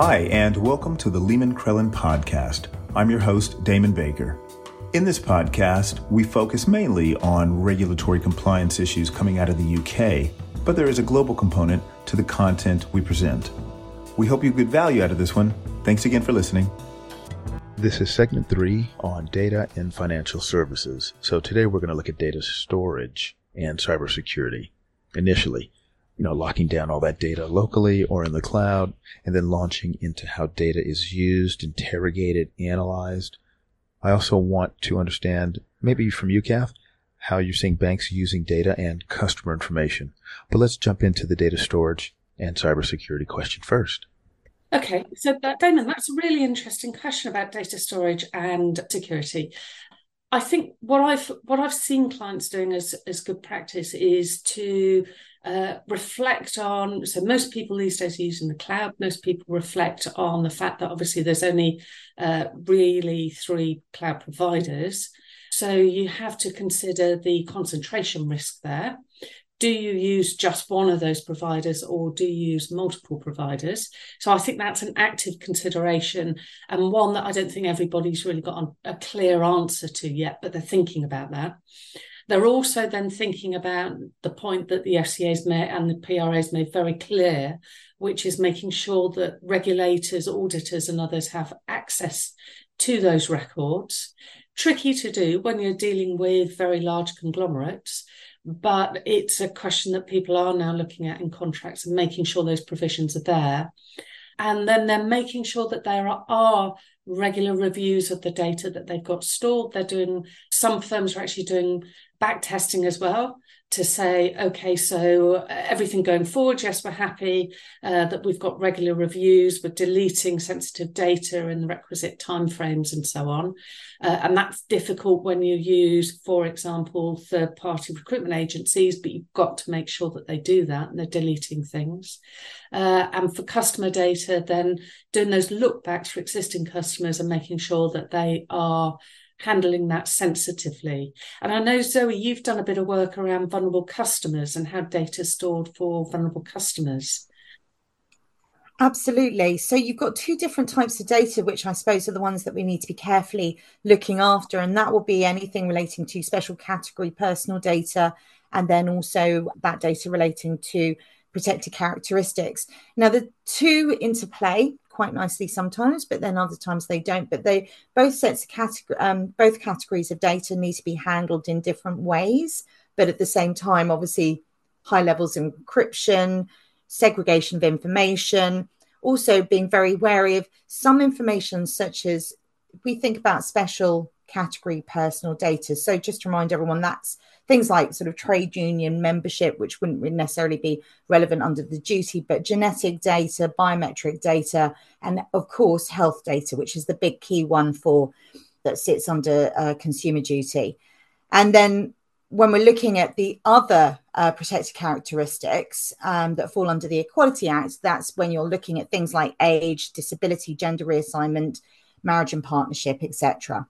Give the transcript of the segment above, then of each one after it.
Hi, and welcome to the Lehman Crellin podcast. I'm your host, Damon Baker. In this podcast, we focus mainly on regulatory compliance issues coming out of the UK, but there is a global component to the content we present. We hope you get value out of this one. Thanks again for listening. This is segment three on data and financial services. So today we're going to look at data storage and cybersecurity. Initially, you know, locking down all that data locally or in the cloud, and then launching into how data is used, interrogated, analyzed. I also want to understand, maybe from you, Kath, how you're seeing banks using data and customer information. But let's jump into the data storage and cybersecurity question first. Okay, so that, Damon, that's a really interesting question about data storage and security. I think what I've what I've seen clients doing as as good practice is to uh, reflect on. So most people these days are using the cloud. Most people reflect on the fact that obviously there's only uh, really three cloud providers. So you have to consider the concentration risk there do you use just one of those providers or do you use multiple providers? So I think that's an active consideration and one that I don't think everybody's really got a clear answer to yet, but they're thinking about that. They're also then thinking about the point that the FCA's made and the PRA's made very clear, which is making sure that regulators, auditors, and others have access to those records. Tricky to do when you're dealing with very large conglomerates but it's a question that people are now looking at in contracts and making sure those provisions are there. And then they're making sure that there are, are regular reviews of the data that they've got stored. They're doing, some firms are actually doing back testing as well to say, okay, so uh, everything going forward, yes, we're happy uh, that we've got regular reviews, we're deleting sensitive data in the requisite timeframes and so on. Uh, and that's difficult when you use, for example, third party recruitment agencies, but you've got to make sure that they do that and they're deleting things. Uh, and for customer data, then doing those look backs for existing customers and making sure that they are handling that sensitively. And I know, Zoe, you've done a bit of work around vulnerable customers and how data is stored for vulnerable customers. Absolutely. So you've got two different types of data, which I suppose are the ones that we need to be carefully looking after. And that will be anything relating to special category personal data, and then also that data relating to protected characteristics. Now, the two interplay quite nicely sometimes, but then other times they don't. But they both sets of category, um, both categories of data need to be handled in different ways. But at the same time, obviously, high levels of encryption, segregation of information, also being very wary of some information, such as we think about special category personal data. So just to remind everyone, that's things like sort of trade union membership, which wouldn't necessarily be relevant under the duty, but genetic data, biometric data, and of course, health data, which is the big key one for that sits under uh, consumer duty. And then when we're looking at the other uh, protected characteristics um, that fall under the Equality Act, that's when you're looking at things like age, disability, gender reassignment, marriage and partnership, etc.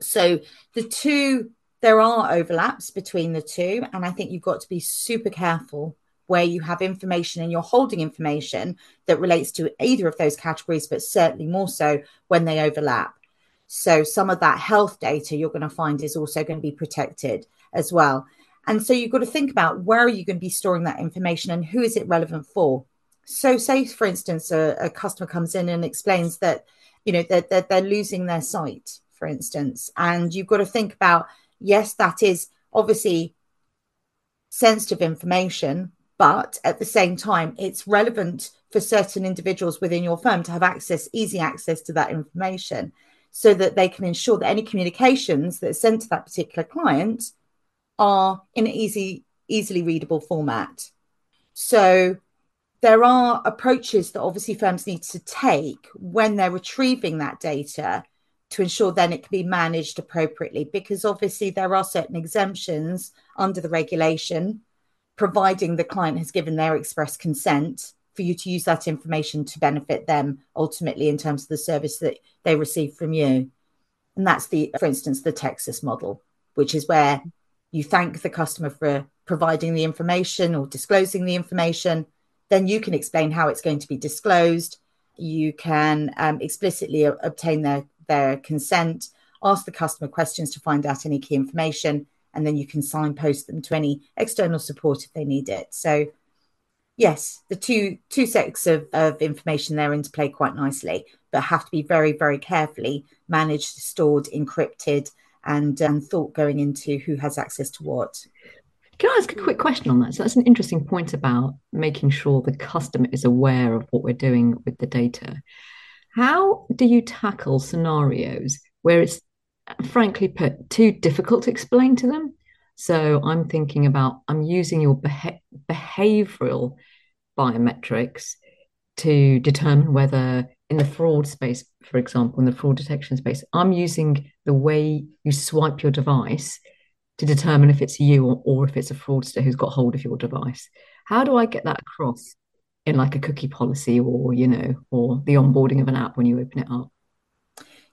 So the two there are overlaps between the two. And I think you've got to be super careful where you have information and you're holding information that relates to either of those categories, but certainly more so when they overlap. So some of that health data you're going to find is also going to be protected as well. And so you've got to think about where are you going to be storing that information and who is it relevant for? So say, for instance, a, a customer comes in and explains that, you know, that they're, they're losing their sight, for instance, and you've got to think about yes, that is obviously sensitive information, but at the same time, it's relevant for certain individuals within your firm to have access, easy access to that information, so that they can ensure that any communications that are sent to that particular client are in an easy, easily readable format. So there are approaches that obviously firms need to take when they're retrieving that data to ensure then it can be managed appropriately because obviously there are certain exemptions under the regulation providing the client has given their express consent for you to use that information to benefit them ultimately in terms of the service that they receive from you. And that's the for instance the TEXAS model which is where you thank the customer for providing the information or disclosing the information. Then you can explain how it's going to be disclosed. You can um, explicitly obtain their, their consent, ask the customer questions to find out any key information, and then you can signpost them to any external support if they need it. So, yes, the two two sets of, of information there interplay quite nicely, but have to be very, very carefully managed, stored, encrypted, and um, thought going into who has access to what. Can I ask a quick question on that? So that's an interesting point about making sure the customer is aware of what we're doing with the data. How do you tackle scenarios where it's frankly put too difficult to explain to them? So I'm thinking about I'm using your beha- behavioral biometrics to determine whether in the fraud space, for example, in the fraud detection space, I'm using the way you swipe your device to determine if it's you or, or if it's a fraudster who's got hold of your device. How do I get that across in like a cookie policy or, you know, or the onboarding of an app when you open it up?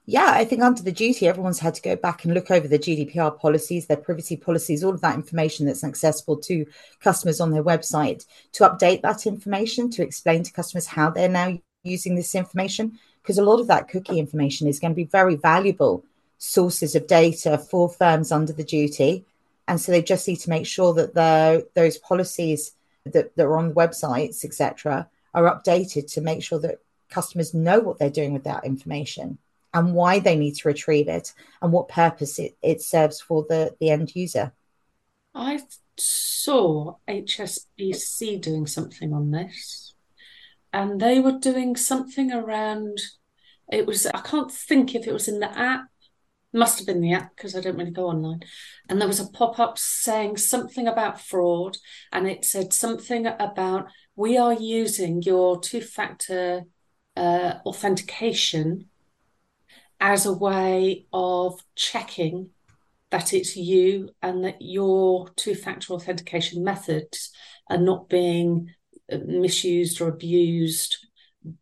Yeah, I think under the duty, everyone's had to go back and look over the GDPR policies, their privacy policies, all of that information that's accessible to customers on their website to update that information, to explain to customers how they're now using this information. Because a lot of that cookie information is going to be very valuable sources of data for firms under the duty. And so they just need to make sure that the, those policies that, that are on websites, etc., are updated to make sure that customers know what they're doing with that information and why they need to retrieve it and what purpose it, it serves for the, the end user. I saw HSBC doing something on this, and they were doing something around it was, I can't think if it was in the app must have been the app because I don't really go online. And there was a pop up saying something about fraud, and it said something about we are using your two factor uh, authentication as a way of checking that it's you and that your two factor authentication methods are not being uh, misused or abused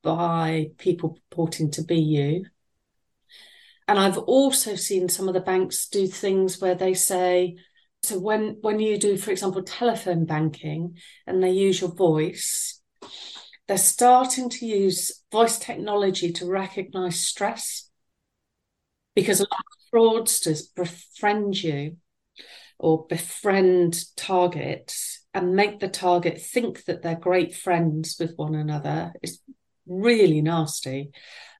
by people purporting to be you. And I've also seen some of the banks do things where they say, so when when you do, for example, telephone banking and they use your voice, they're starting to use voice technology to recognize stress because a lot of fraudsters befriend you or befriend targets and make the target think that they're great friends with one another. It's really nasty.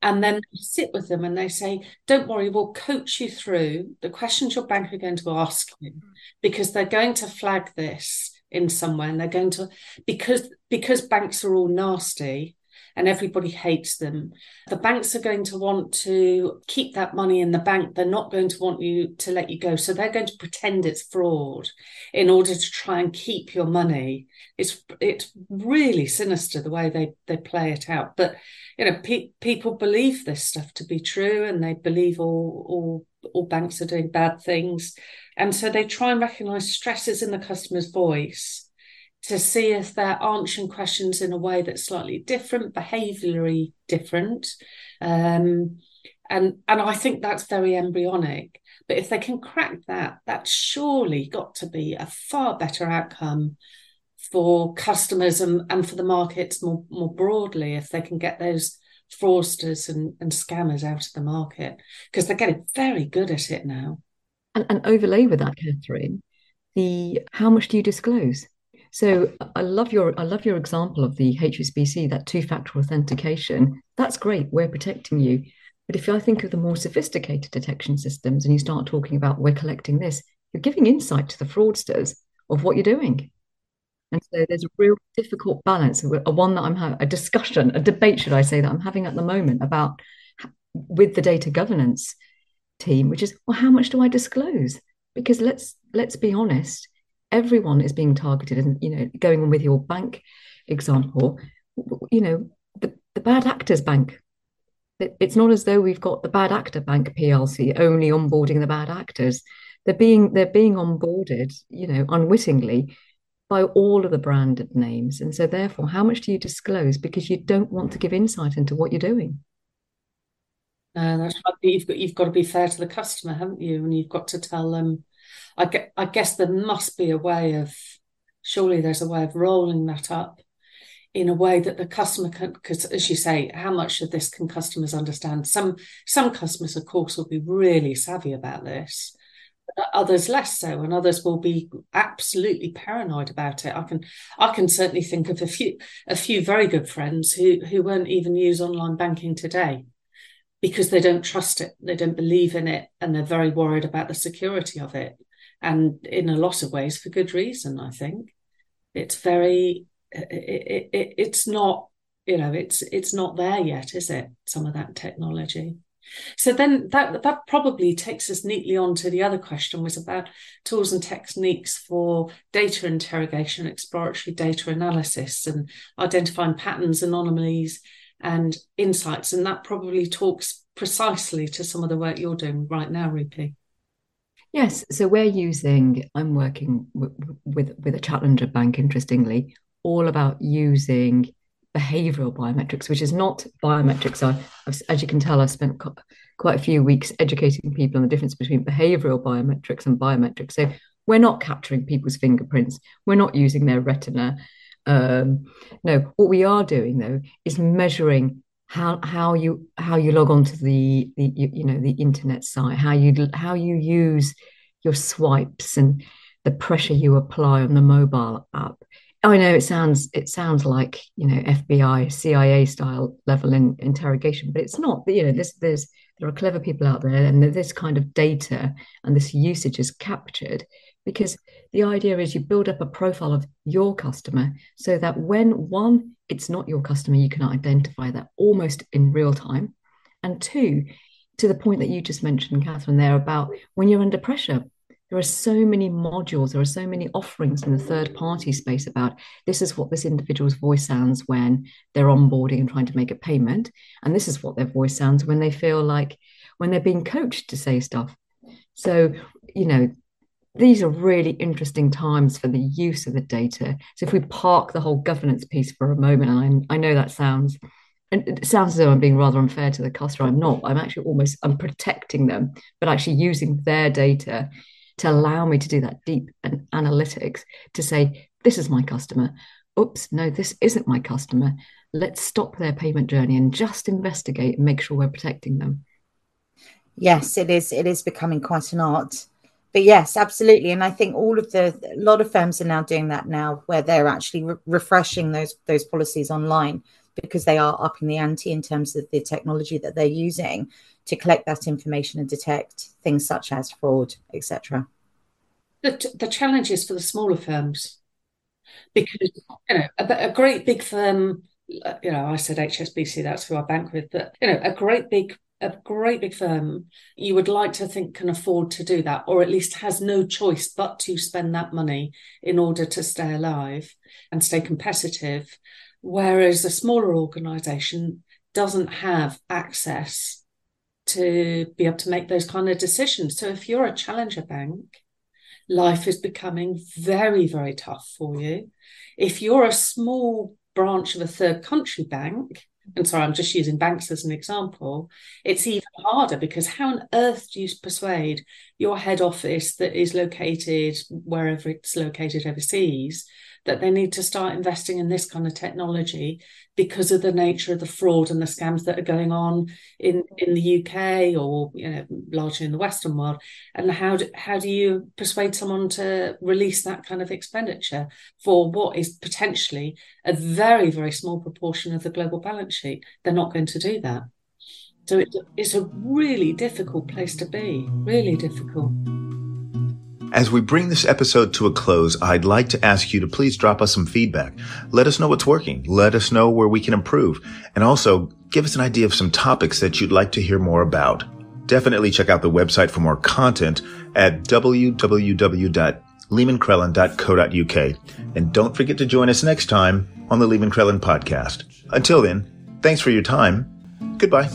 And then sit with them and they say, Don't worry, we'll coach you through the questions your bank are going to ask you because they're going to flag this in somewhere and they're going to because because banks are all nasty and everybody hates them. The banks are going to want to keep that money in the bank. They're not going to want you to let you go. So they're going to pretend it's fraud in order to try and keep your money. It's it's really sinister the way they they play it out. But you know, pe- people believe this stuff to be true, and they believe all all all banks are doing bad things, and so they try and recognise stresses in the customer's voice to see if they're answering questions in a way that's slightly different, behaviourally different. Um, and and I think that's very embryonic. But if they can crack that, that's surely got to be a far better outcome for customers and, and for the markets more, more broadly if they can get those fraudsters and, and scammers out of the market because they're getting very good at it now. And, and overlay with that, Catherine, the how much do you disclose? So I love your I love your example of the HSBC that two-factor authentication. That's great. We're protecting you. But if I think of the more sophisticated detection systems and you start talking about we're collecting this, you're giving insight to the fraudsters of what you're doing. And so there's a real difficult balance, a one that I'm having a discussion, a debate, should I say, that I'm having at the moment about with the data governance team, which is, well, how much do I disclose? Because let's let's be honest, everyone is being targeted and you know going on with your bank example you know the, the bad actors bank. It's not as though we've got the bad actor bank plc only onboarding the bad actors. They're being they're being onboarded you know unwittingly by all of the branded names. And so therefore how much do you disclose? Because you don't want to give insight into what you're doing. Uh, that's right. You've got you've got to be fair to the customer, haven't you? And you've got to tell them I, get, I guess there must be a way of, surely there's a way of rolling that up in a way that the customer can because as you say how much of this can customers understand? Some some customers of course will be really savvy about this others less so and others will be absolutely paranoid about it. I can i can certainly think of a few a few very good friends who who won't even use online banking today because they don't trust it they don't believe in it and they're very worried about the security of it and in a lot of ways for good reason i think. It's very it, it, it's not you know it's it's not there yet is it some of that technology? So then that that probably takes us neatly on to the other question was about tools and techniques for data interrogation exploratory data analysis and identifying patterns anomalies and insights. And that probably talks precisely to some of the work you're doing right now rupi Yes, so we're using. I'm working with with, with a challenger bank, interestingly, all about using behavioral biometrics, which is not biometrics. I, as you can tell, I've spent quite a few weeks educating people on the difference between behavioral biometrics and biometrics. So we're not capturing people's fingerprints. We're not using their retina. Um, no, what we are doing though is measuring how how you how you log onto the the you, you know the internet site, how you how you use your swipes and the pressure you apply on the mobile app I know it sounds it sounds like you know FBI CIA style level in interrogation, but it's not. You know, there's there's there are clever people out there, and this kind of data and this usage is captured because the idea is you build up a profile of your customer so that when one it's not your customer, you can identify that almost in real time, and two, to the point that you just mentioned, Catherine, there about when you're under pressure there are so many modules, there are so many offerings in the third party space about this is what this individual's voice sounds when they're onboarding and trying to make a payment. And this is what their voice sounds when they feel like when they're being coached to say stuff. So, you know, these are really interesting times for the use of the data. So if we park the whole governance piece for a moment, and I, I know that sounds and it sounds as though I'm being rather unfair to the customer. I'm not. I'm actually almost I'm protecting them, but actually using their data to allow me to do that deep and analytics to say, this is my customer. Oops, no, this isn't my customer. Let's stop their payment journey and just investigate and make sure we're protecting them. Yes, it is. It is becoming quite an art. But yes, absolutely. And I think all of the a lot of firms are now doing that now, where they're actually re- refreshing those those policies online because they are upping the ante in terms of the technology that they're using to collect that information and detect things such as fraud, etc. The, the challenge is for the smaller firms because you know a, a great big firm, you know, I said HSBC, that's who I bank with, but you know, a great big a great big firm you would like to think can afford to do that or at least has no choice but to spend that money in order to stay alive and stay competitive whereas a smaller organization doesn't have access to be able to make those kind of decisions. So if you're a challenger bank, life is becoming very, very tough for you. If you're a small branch of a third country bank, and sorry, I'm just using banks as an example, it's even harder because how on earth do you persuade your head office that is located wherever it's located overseas that they need to start investing in this kind of technology because of the nature of the fraud and the scams that are going on in, in the UK or you know largely in the Western world. And how do, how do you persuade someone to release that kind of expenditure for what is potentially a very very small proportion of the global balance sheet? They're not going to do that. So it, it's a really difficult place to be, really difficult. As we bring this episode to a close, I'd like to ask you to please drop us some feedback. Let us know what's working. Let us know where we can improve. And also give us an idea of some topics that you'd like to hear more about. Definitely check out the website for more content at www.lehmancrellin.co.uk. And don't forget to join us next time on the Lehman Crellin podcast. Until then, thanks for your time. Goodbye.